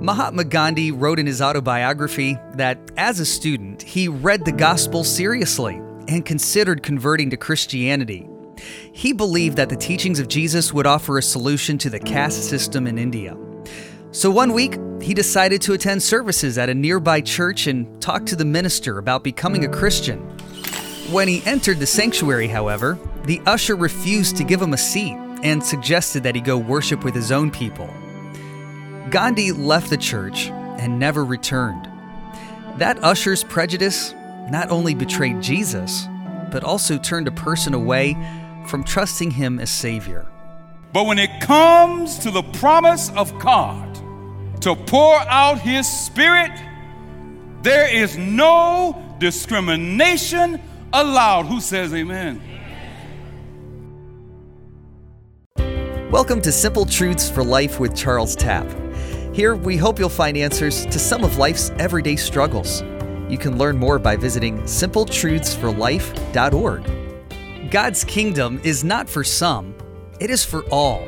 Mahatma Gandhi wrote in his autobiography that as a student, he read the gospel seriously and considered converting to Christianity. He believed that the teachings of Jesus would offer a solution to the caste system in India. So one week, he decided to attend services at a nearby church and talk to the minister about becoming a Christian. When he entered the sanctuary, however, the usher refused to give him a seat and suggested that he go worship with his own people. Gandhi left the church and never returned. That usher's prejudice not only betrayed Jesus, but also turned a person away from trusting him as Savior. But when it comes to the promise of God to pour out His Spirit, there is no discrimination allowed. Who says amen? Welcome to Simple Truths for Life with Charles Tapp. Here, we hope you'll find answers to some of life's everyday struggles. You can learn more by visiting simpletruthsforlife.org. God's kingdom is not for some, it is for all.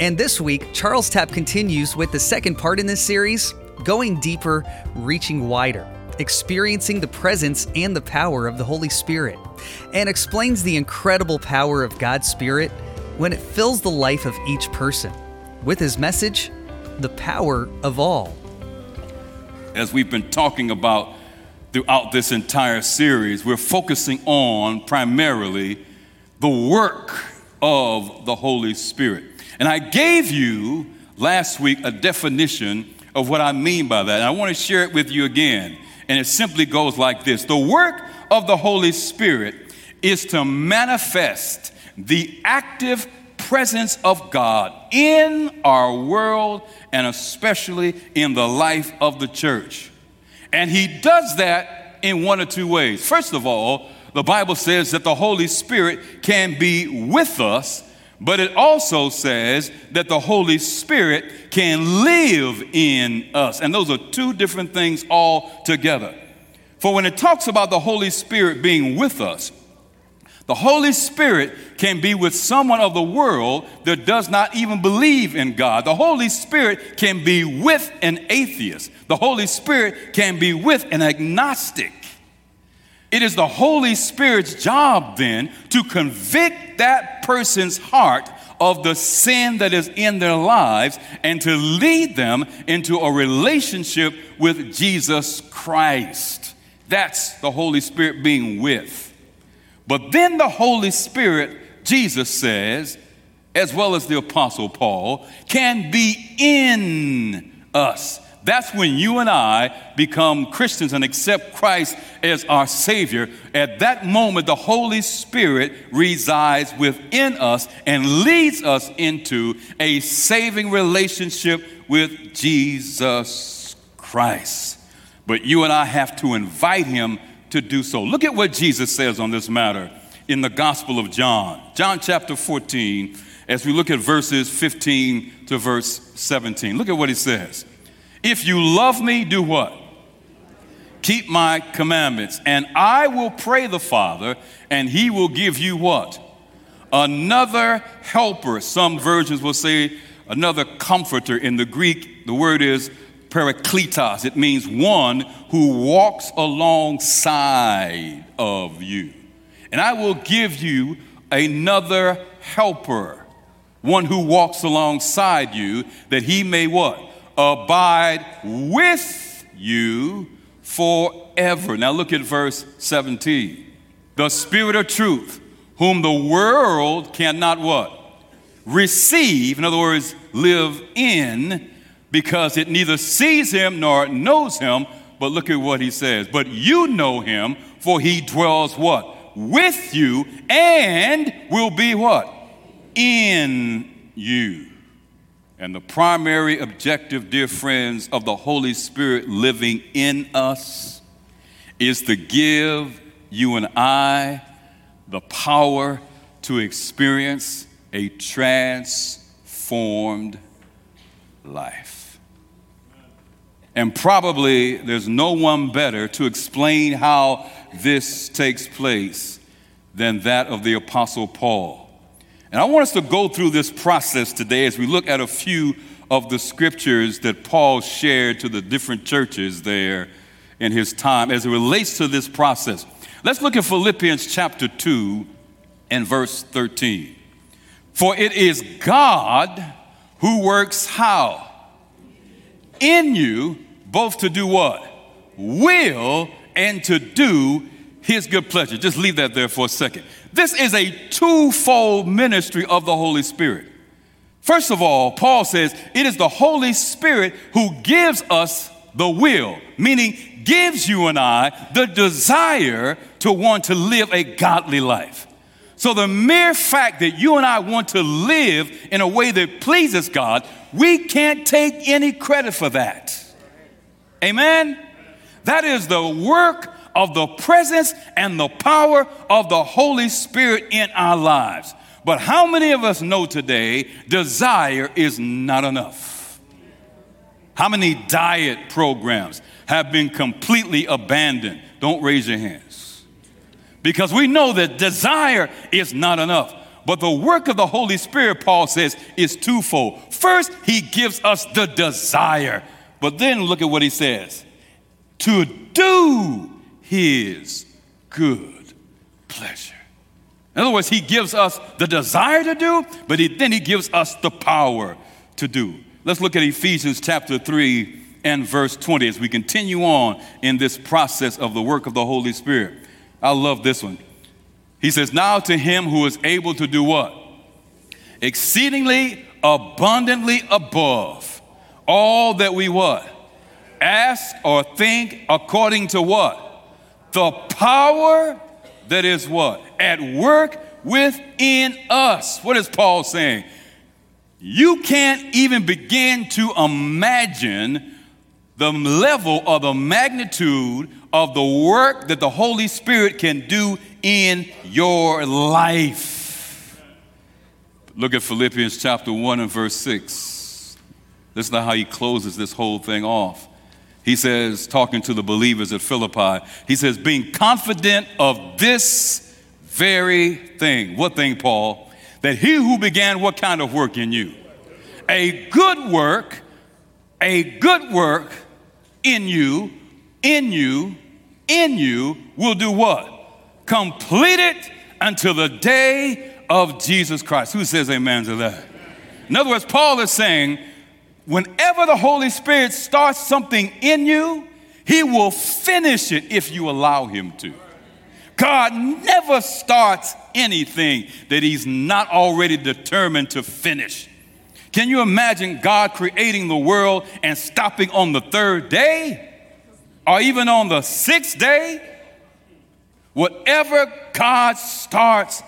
And this week, Charles Tapp continues with the second part in this series going deeper, reaching wider, experiencing the presence and the power of the Holy Spirit, and explains the incredible power of God's Spirit when it fills the life of each person. With his message, the power of all. As we've been talking about throughout this entire series, we're focusing on primarily the work of the Holy Spirit. And I gave you last week a definition of what I mean by that. And I want to share it with you again. And it simply goes like this The work of the Holy Spirit is to manifest the active presence of God in our world and especially in the life of the church. And he does that in one or two ways. First of all, the Bible says that the Holy Spirit can be with us, but it also says that the Holy Spirit can live in us. And those are two different things altogether. For when it talks about the Holy Spirit being with us, the Holy Spirit can be with someone of the world that does not even believe in God. The Holy Spirit can be with an atheist. The Holy Spirit can be with an agnostic. It is the Holy Spirit's job then to convict that person's heart of the sin that is in their lives and to lead them into a relationship with Jesus Christ. That's the Holy Spirit being with. But then the Holy Spirit, Jesus says, as well as the Apostle Paul, can be in us. That's when you and I become Christians and accept Christ as our Savior. At that moment, the Holy Spirit resides within us and leads us into a saving relationship with Jesus Christ. But you and I have to invite Him to do so. Look at what Jesus says on this matter in the Gospel of John, John chapter 14, as we look at verses 15 to verse 17. Look at what he says. If you love me, do what? Keep my commandments, and I will pray the Father, and he will give you what? Another helper. Some versions will say another comforter. In the Greek, the word is parakletos. It means one who walks alongside of you. And I will give you another helper, one who walks alongside you, that he may what? Abide with you forever. Now look at verse 17. The Spirit of truth, whom the world cannot what? Receive, in other words, live in because it neither sees him nor knows him. But look at what he says. But you know him, for he dwells what? With you and will be what? In you. And the primary objective, dear friends, of the Holy Spirit living in us is to give you and I the power to experience a transformed life. And probably there's no one better to explain how this takes place than that of the Apostle Paul. And I want us to go through this process today as we look at a few of the scriptures that Paul shared to the different churches there in his time as it relates to this process. Let's look at Philippians chapter 2 and verse 13. For it is God who works how? In you, both to do what? Will and to do his good pleasure. Just leave that there for a second. This is a twofold ministry of the Holy Spirit. First of all, Paul says it is the Holy Spirit who gives us the will, meaning gives you and I the desire to want to live a godly life. So, the mere fact that you and I want to live in a way that pleases God, we can't take any credit for that. Amen? That is the work of the presence and the power of the Holy Spirit in our lives. But how many of us know today desire is not enough? How many diet programs have been completely abandoned? Don't raise your hands. Because we know that desire is not enough. But the work of the Holy Spirit, Paul says, is twofold. First, he gives us the desire. But then look at what he says to do his good pleasure. In other words, he gives us the desire to do, but he, then he gives us the power to do. Let's look at Ephesians chapter 3 and verse 20 as we continue on in this process of the work of the Holy Spirit. I love this one. He says, Now to him who is able to do what? Exceedingly abundantly above all that we what? Ask or think according to what? the power that is what? At work within us. What is Paul saying? You can't even begin to imagine the level or the magnitude of the work that the Holy Spirit can do in your life. Look at Philippians chapter 1 and verse 6. Listen to how he closes this whole thing off he says, talking to the believers at Philippi, he says, being confident of this very thing. What thing, Paul? That he who began what kind of work in you? A good work, a good work in you, in you, in you will do what? Complete it until the day of Jesus Christ. Who says amen to that? In other words, Paul is saying, whenever the Holy Spirit starts something in you, He will finish it if you allow Him to. God never starts anything that He's not already determined to finish. Can you imagine God creating the world and stopping on the third day? Or even on the sixth day? Whatever God starts,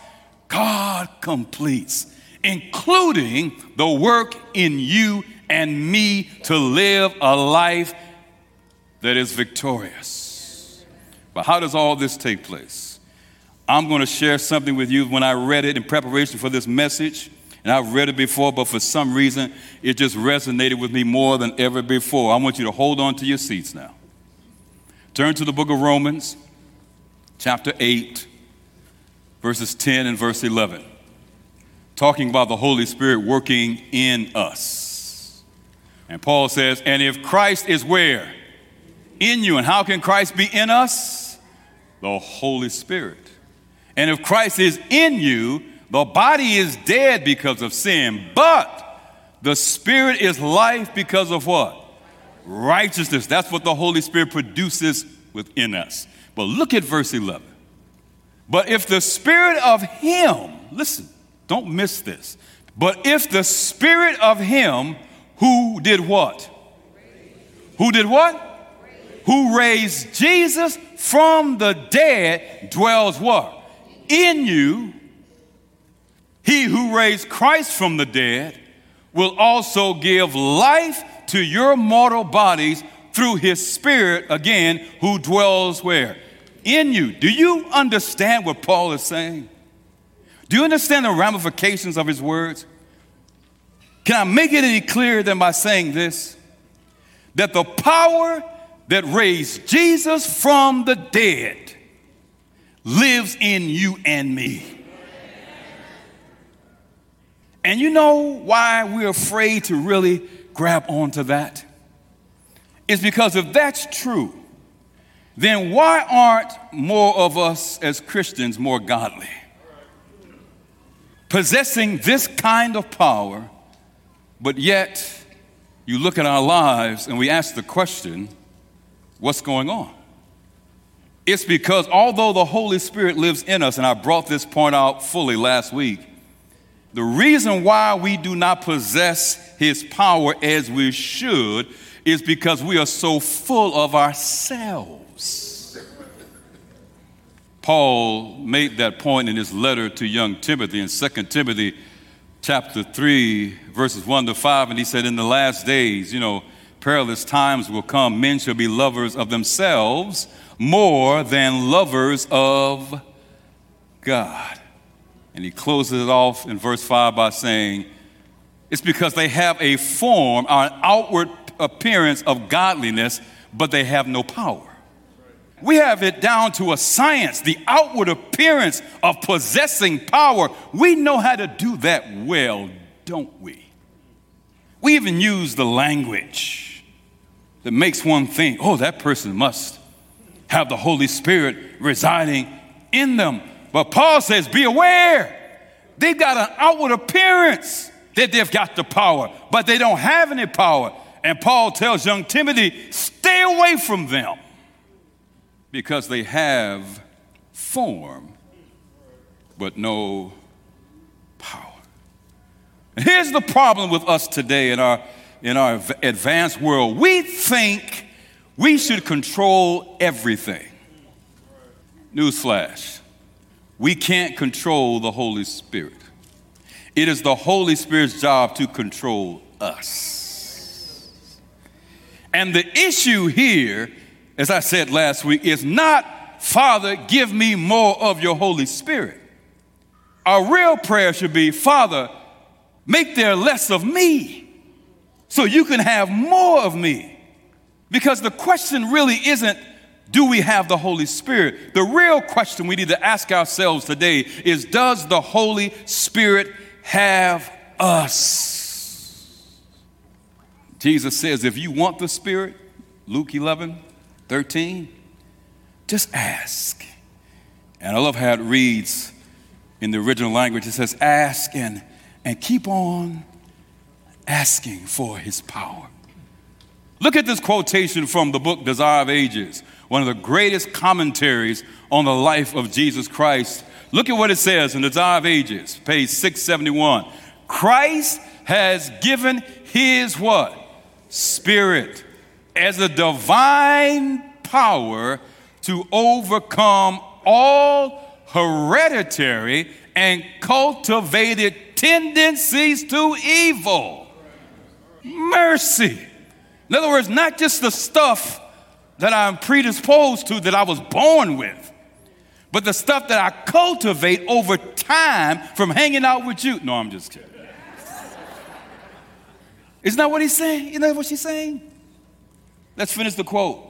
God completes, including the work in you and me to live a life that is victorious. But how does all this take place? I'm going to share something with you when I read it in preparation for this message. And I've read it before, but for some reason, it just resonated with me more than ever before. I want you to hold on to your seats now. Turn to the book of Romans, chapter 8, verses 10 and verse 11, talking about the Holy Spirit working in us. And Paul says, and if Christ is where? In you. And how can Christ be in us? The Holy Spirit. And if Christ is in you, the body is dead because of sin, but the spirit is life because of what? Righteousness. That's what the Holy Spirit produces within us. But look at verse 11. But if the spirit of Him, listen, don't miss this. But if the spirit of Him who did what? Who did what? Who raised Jesus from the dead dwells what? In you. He who raised Christ from the dead will also give life to your mortal bodies through his spirit again who dwells where in you do you understand what paul is saying do you understand the ramifications of his words can I make it any clearer than by saying this? That the power that raised Jesus from the dead lives in you and me. And you know why we're afraid to really grab onto that? It's because if that's true, then why aren't more of us as Christians more godly? Possessing this kind of power, but yet you look at our lives and we ask the question what's going on? It's because although the Holy Spirit lives in us, and I brought this point out fully last week, the reason why we do not possess His power as we should is because we are so full of ourselves. Paul made that point in his letter to young Timothy in 2 Timothy chapter 3 verses 1 to 5 and he said in the last days, you know, perilous times will come men shall be lovers of themselves more than lovers of God. And he closes it off in verse 5 by saying, It's because they have a form, an outward appearance of godliness, but they have no power. We have it down to a science, the outward appearance of possessing power. We know how to do that well, don't we? We even use the language that makes one think, oh, that person must have the Holy Spirit residing in them. But Paul says, be aware. They've got an outward appearance that they've got the power, but they don't have any power. And Paul tells young Timothy, stay away from them because they have form but no power. And here's the problem with us today in our, in our advanced world we think we should control everything. Newsflash we can't control the Holy Spirit. It is the Holy Spirit's job to control us. And the issue here, as I said last week, is not, Father, give me more of your Holy Spirit. Our real prayer should be, Father, make there less of me so you can have more of me. Because the question really isn't, do we have the Holy Spirit? The real question we need to ask ourselves today is Does the Holy Spirit have us? Jesus says, If you want the Spirit, Luke 11, 13, just ask. And I love how it reads in the original language. It says, Ask and, and keep on asking for his power. Look at this quotation from the book Desire of Ages one of the greatest commentaries on the life of Jesus Christ. Look at what it says in Desire of Ages, page 671. Christ has given his what? Spirit as a divine power to overcome all hereditary and cultivated tendencies to evil. Mercy. In other words, not just the stuff that I'm predisposed to that I was born with, but the stuff that I cultivate over time from hanging out with you. No, I'm just kidding. Isn't that what he's saying? Isn't what she's saying? Let's finish the quote.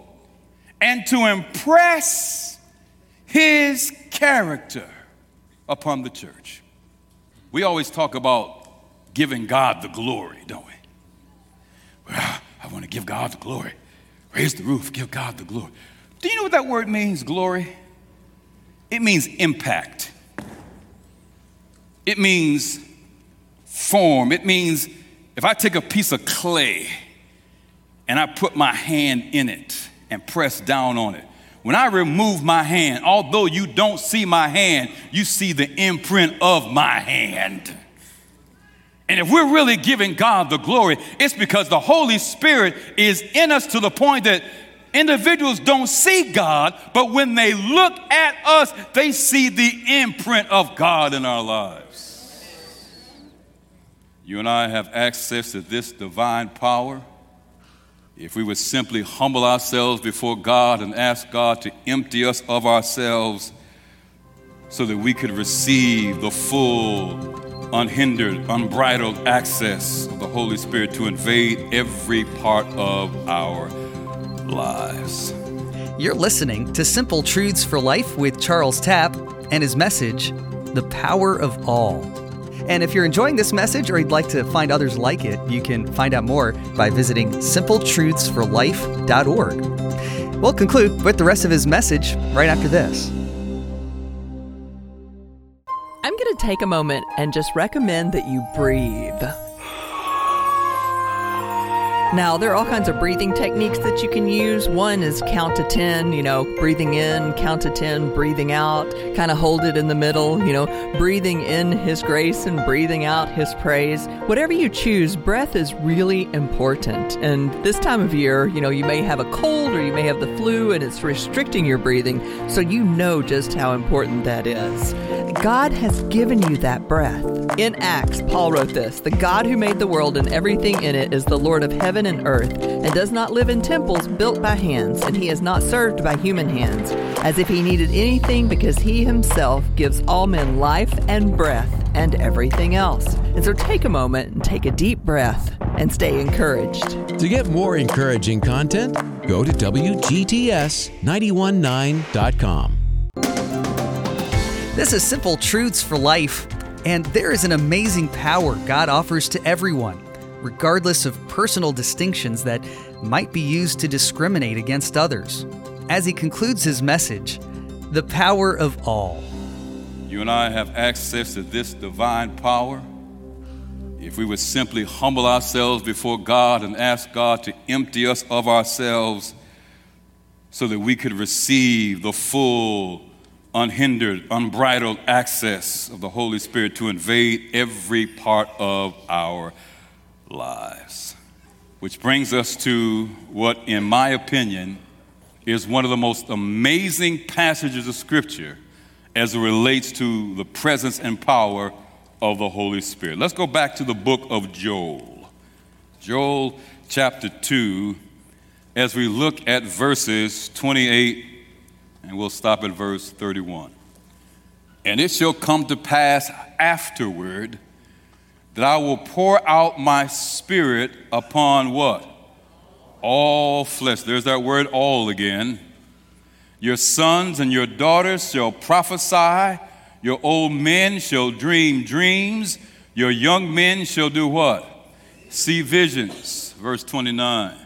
And to impress his character upon the church. We always talk about giving God the glory, don't we? Well, I want to give God the glory. Raise the roof, give God the glory. Do you know what that word means, glory? It means impact. It means form. It means if I take a piece of clay and I put my hand in it and press down on it, when I remove my hand, although you don't see my hand, you see the imprint of my hand. And if we're really giving God the glory, it's because the Holy Spirit is in us to the point that individuals don't see God, but when they look at us, they see the imprint of God in our lives. You and I have access to this divine power. If we would simply humble ourselves before God and ask God to empty us of ourselves so that we could receive the full unhindered, unbridled access of the Holy Spirit to invade every part of our lives. You're listening to Simple Truths for Life with Charles Tapp and his message, The Power of All. And if you're enjoying this message or you'd like to find others like it, you can find out more by visiting simpletruthsforlife.org. We'll conclude with the rest of his message right after this. I'm going to take a moment and just recommend that you breathe. Now, there are all kinds of breathing techniques that you can use. One is count to 10, you know, breathing in, count to 10, breathing out, kind of hold it in the middle, you know, breathing in His grace and breathing out His praise. Whatever you choose, breath is really important. And this time of year, you know, you may have a cold or you may have the flu and it's restricting your breathing, so you know just how important that is. God has given you that breath. In Acts, Paul wrote this The God who made the world and everything in it is the Lord of heaven heaven and earth, and does not live in temples built by hands, and he is not served by human hands, as if he needed anything, because he himself gives all men life and breath and everything else. And so take a moment and take a deep breath and stay encouraged. To get more encouraging content, go to WGTS919.com. This is Simple Truths for Life, and there is an amazing power God offers to everyone regardless of personal distinctions that might be used to discriminate against others. As he concludes his message, the power of all. You and I have access to this divine power. If we would simply humble ourselves before God and ask God to empty us of ourselves so that we could receive the full, unhindered, unbridled access of the Holy Spirit to invade every part of our lives. Which brings us to what, in my opinion, is one of the most amazing passages of Scripture as it relates to the presence and power of the Holy Spirit. Let's go back to the book of Joel. Joel chapter 2, as we look at verses 28, and we'll stop at verse 31. And it shall come to pass afterward that I will pour out my spirit upon what? All flesh. There's that word all again. Your sons and your daughters shall prophesy, your old men shall dream dreams, your young men shall do what? See visions. Verse 29.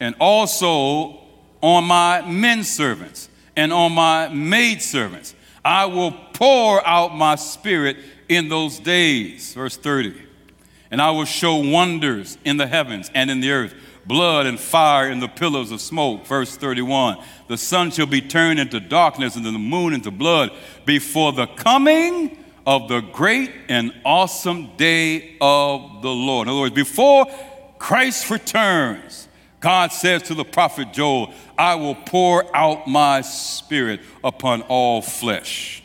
And also on my men servants and on my maid servants, I will pour out my spirit in those days. Verse 30. And I will show wonders in the heavens and in the earth, blood and fire in the pillars of smoke. Verse 31. The sun shall be turned into darkness and the moon into blood before the coming of the great and awesome day of the Lord. In other words, before Christ returns, God says to the prophet Joel, I will pour out my spirit upon all flesh.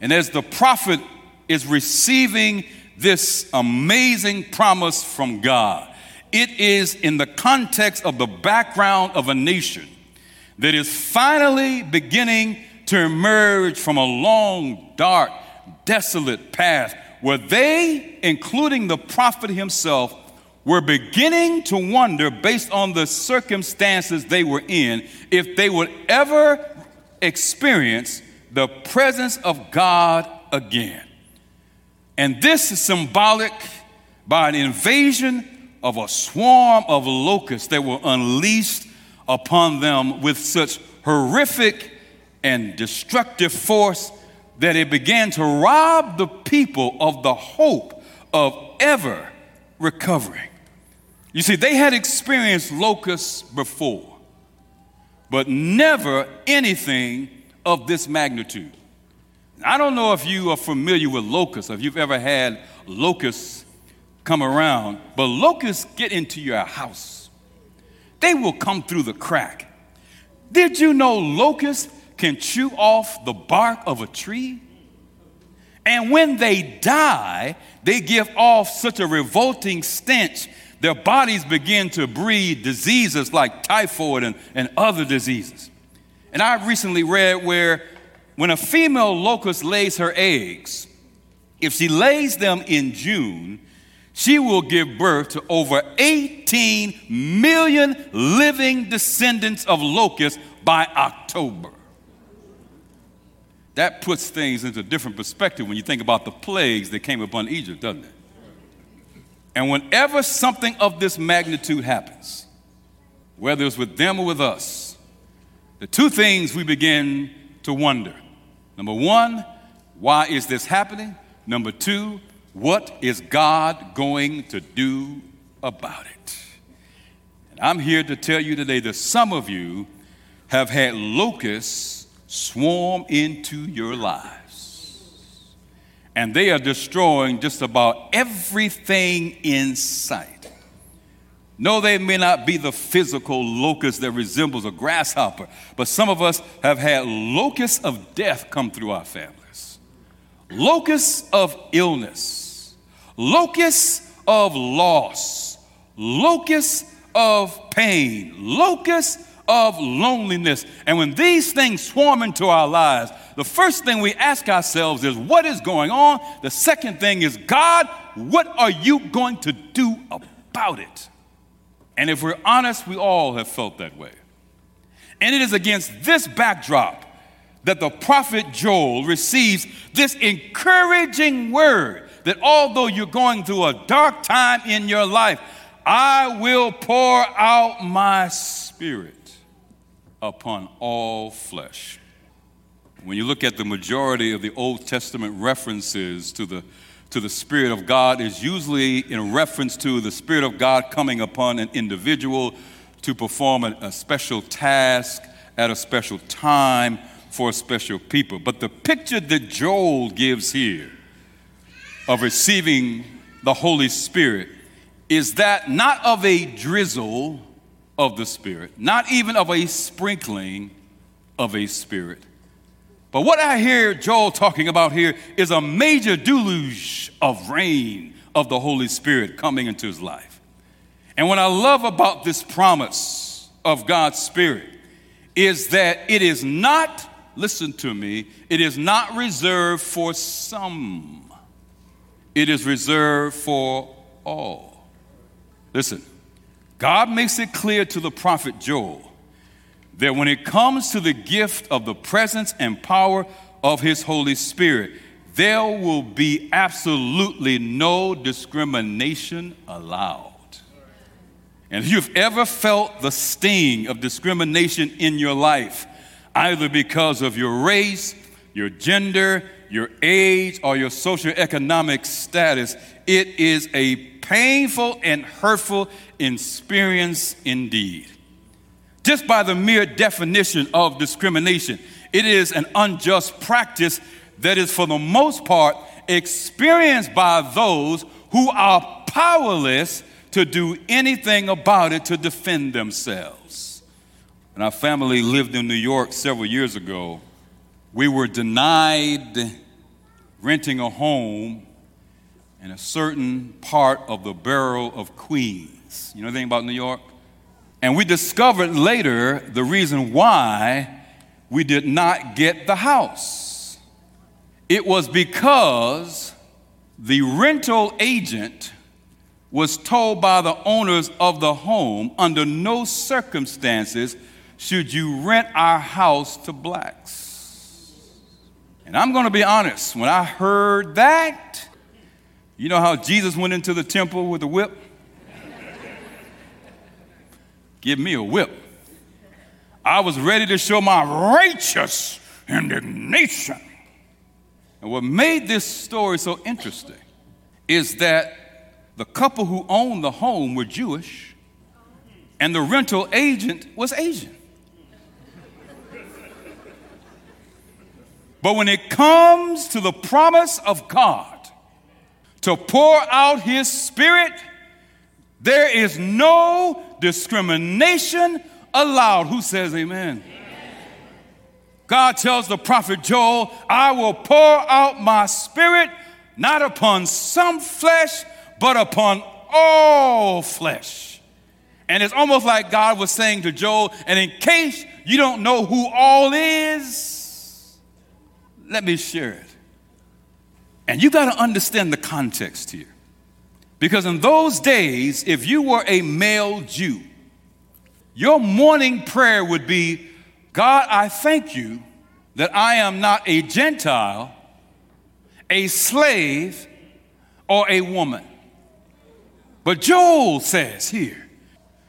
And as the prophet is receiving this amazing promise from God. It is in the context of the background of a nation that is finally beginning to emerge from a long, dark, desolate path where they, including the prophet himself, were beginning to wonder, based on the circumstances they were in, if they would ever experience the presence of God again. And this is symbolic by an invasion of a swarm of locusts that were unleashed upon them with such horrific and destructive force that it began to rob the people of the hope of ever recovering. You see, they had experienced locusts before, but never anything of this magnitude. I don't know if you are familiar with locusts, if you've ever had locusts come around, but locusts get into your house. They will come through the crack. Did you know locusts can chew off the bark of a tree? And when they die, they give off such a revolting stench, their bodies begin to breed diseases like typhoid and, and other diseases. And I recently read where when a female locust lays her eggs, if she lays them in June, she will give birth to over 18 million living descendants of locusts by October. That puts things into a different perspective when you think about the plagues that came upon Egypt, doesn't it? And whenever something of this magnitude happens, whether it's with them or with us, the two things we begin to wonder. Number one, why is this happening? Number two, what is God going to do about it? And I'm here to tell you today that some of you have had locusts swarm into your lives. And they are destroying just about everything in sight. No, they may not be the physical locust that resembles a grasshopper, but some of us have had locusts of death come through our families, locusts of illness, locusts of loss, locusts of pain, locusts of loneliness. And when these things swarm into our lives, the first thing we ask ourselves is, What is going on? The second thing is, God, what are you going to do about it? And if we're honest, we all have felt that way. And it is against this backdrop that the prophet Joel receives this encouraging word that although you're going through a dark time in your life, I will pour out my spirit upon all flesh. When you look at the majority of the Old Testament references to the, to the Spirit of God, is usually in reference to the Spirit of God coming upon an individual to perform a, a special task at a special time for a special people. But the picture that Joel gives here of receiving the Holy Spirit is that not of a drizzle of the Spirit, not even of a sprinkling of a Spirit. But what I hear Joel talking about here is a major deluge of rain of the Holy Spirit coming into his life. And what I love about this promise of God's Spirit is that it is not, listen to me, it is not reserved for some, it is reserved for all. Listen, God makes it clear to the prophet Joel that when it comes to the gift of the presence and power of his Holy Spirit, there will be absolutely no discrimination allowed. And if you've ever felt the sting of discrimination in your life, either because of your race, your gender, your age, or your socioeconomic status, it is a painful and hurtful experience indeed. Just by the mere definition of discrimination, it is an unjust practice that is, for the most part, experienced by those who are powerless to do anything about it to defend themselves. When our family lived in New York several years ago, we were denied renting a home in a certain part of the borough of Queens. You know anything about New York? And we discovered later the reason why we did not get the house. It was because the rental agent was told by the owners of the home under no circumstances should you rent our house to blacks. And I'm going to be honest, when I heard that, you know how Jesus went into the temple with a whip? Give me a whip. I was ready to show my righteous indignation. And what made this story so interesting is that the couple who owned the home were Jewish and the rental agent was Asian. But when it comes to the promise of God, to pour out his spirit, there is no discrimination allowed. Who says amen? amen? God tells the prophet Joel, I will pour out my spirit not upon some flesh, but upon all flesh. And it's almost like God was saying to Joel, and in case you don't know who all is, let me share it. And you got to understand the context here. Because in those days, if you were a male Jew, your morning prayer would be God, I thank you that I am not a Gentile, a slave, or a woman. But Joel says here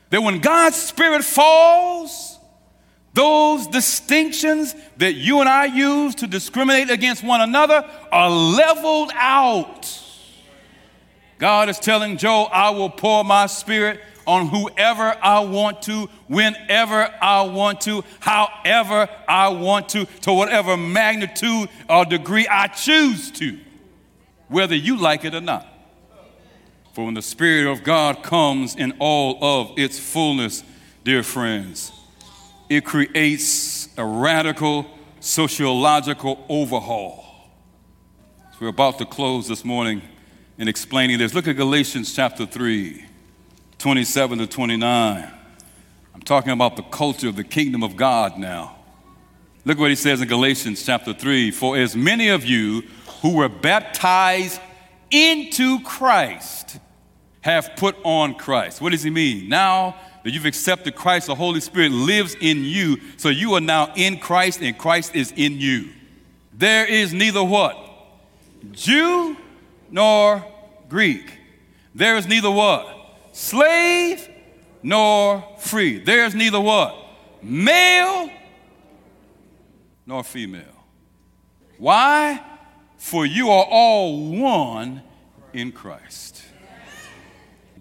that when God's Spirit falls, those distinctions that you and I use to discriminate against one another are leveled out. God is telling Joel, I will pour my spirit on whoever I want to, whenever I want to, however I want to, to whatever magnitude or degree I choose to, whether you like it or not. For when the Spirit of God comes in all of its fullness, dear friends, it creates a radical sociological overhaul. So we're about to close this morning in explaining this. Look at Galatians chapter 3, 27 to 29. I'm talking about the culture of the kingdom of God now. Look what he says in Galatians chapter 3 For as many of you who were baptized into Christ have put on Christ. What does he mean? Now that you've accepted Christ, the Holy Spirit lives in you, so you are now in Christ and Christ is in you. There is neither what? Jew nor Greek. There is neither what? Slave nor free. There is neither what? Male nor female. Why? For you are all one in Christ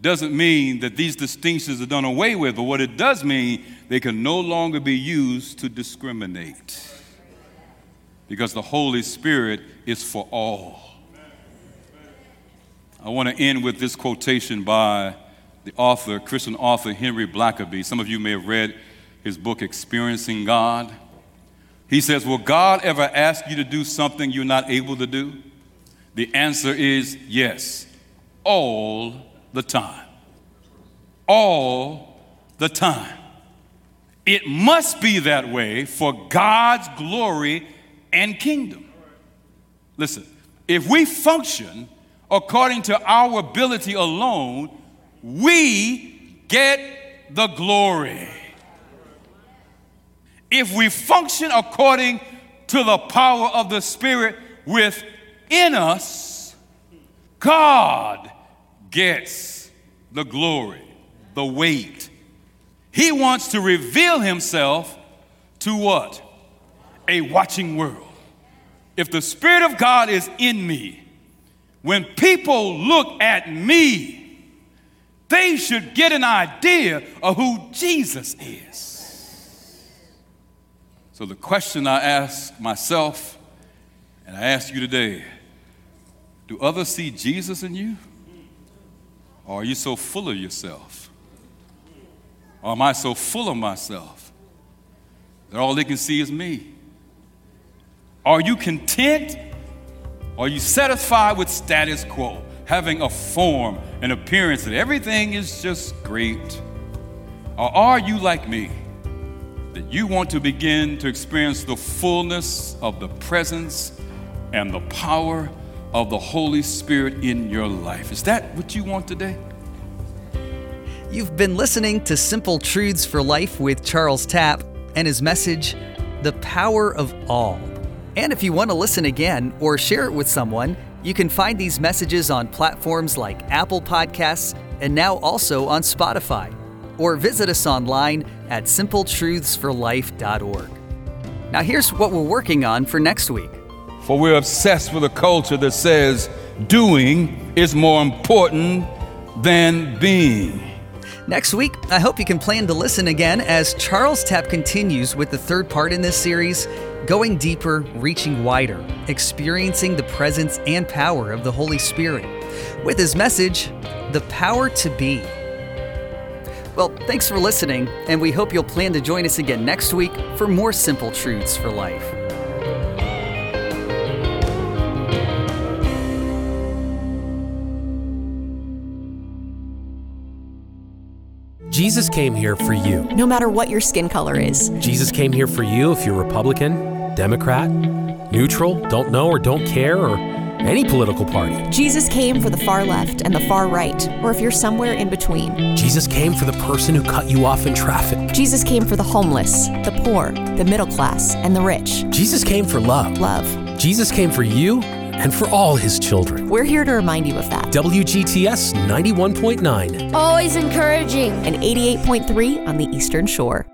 doesn't mean that these distinctions are done away with, but what it does mean, they can no longer be used to discriminate. Because the Holy Spirit is for all. I want to end with this quotation by the author, Christian author Henry Blackaby. Some of you may have read his book, Experiencing God. He says, Will God ever ask you to do something you're not able to do? The answer is yes, all the time. All the time. It must be that way for God's glory and kingdom. Listen, if we function according to our ability alone, we get the glory. If we function according to the power of the Spirit within us, God gets the glory, the weight. He wants to reveal himself to what? A watching world. If the Spirit of God is in me, when people look at me, they should get an idea of who Jesus is. So, the question I ask myself, and I ask you today do others see Jesus in you? Or are you so full of yourself? Or am I so full of myself that all they can see is me? Are you content? Are you satisfied with status quo, having a form, an appearance that everything is just great? Or are you like me, that you want to begin to experience the fullness of the presence and the power of the Holy Spirit in your life. Is that what you want today? You've been listening to Simple Truths for Life with Charles Tapp and his message, The Power of All. And if you want to listen again or share it with someone, you can find these messages on platforms like Apple Podcasts and now also on Spotify. Or visit us online at simpletruthsforlife.org. Now, here's what we're working on for next week. For we're obsessed with a culture that says doing is more important than being. Next week, I hope you can plan to listen again as Charles Tapp continues with the third part in this series going deeper, reaching wider, experiencing the presence and power of the Holy Spirit, with his message, The Power to Be. Well, thanks for listening, and we hope you'll plan to join us again next week for more simple truths for life. Jesus came here for you. no matter what your skin color is. Jesus came here for you if you're Republican, Democrat, neutral, don't know or don't care, or any political party. Jesus came for the far left and the far right, or if you're somewhere in between. Jesus came for the person who cut you off in traffic. Jesus came for the homeless, the poor, the middle class, and the rich. Jesus came for love. Love. Jesus came for you and for all his children. We're here to remind you of that. WGTS 91.9. Always encouraging. And 88.3 on the Eastern Shore.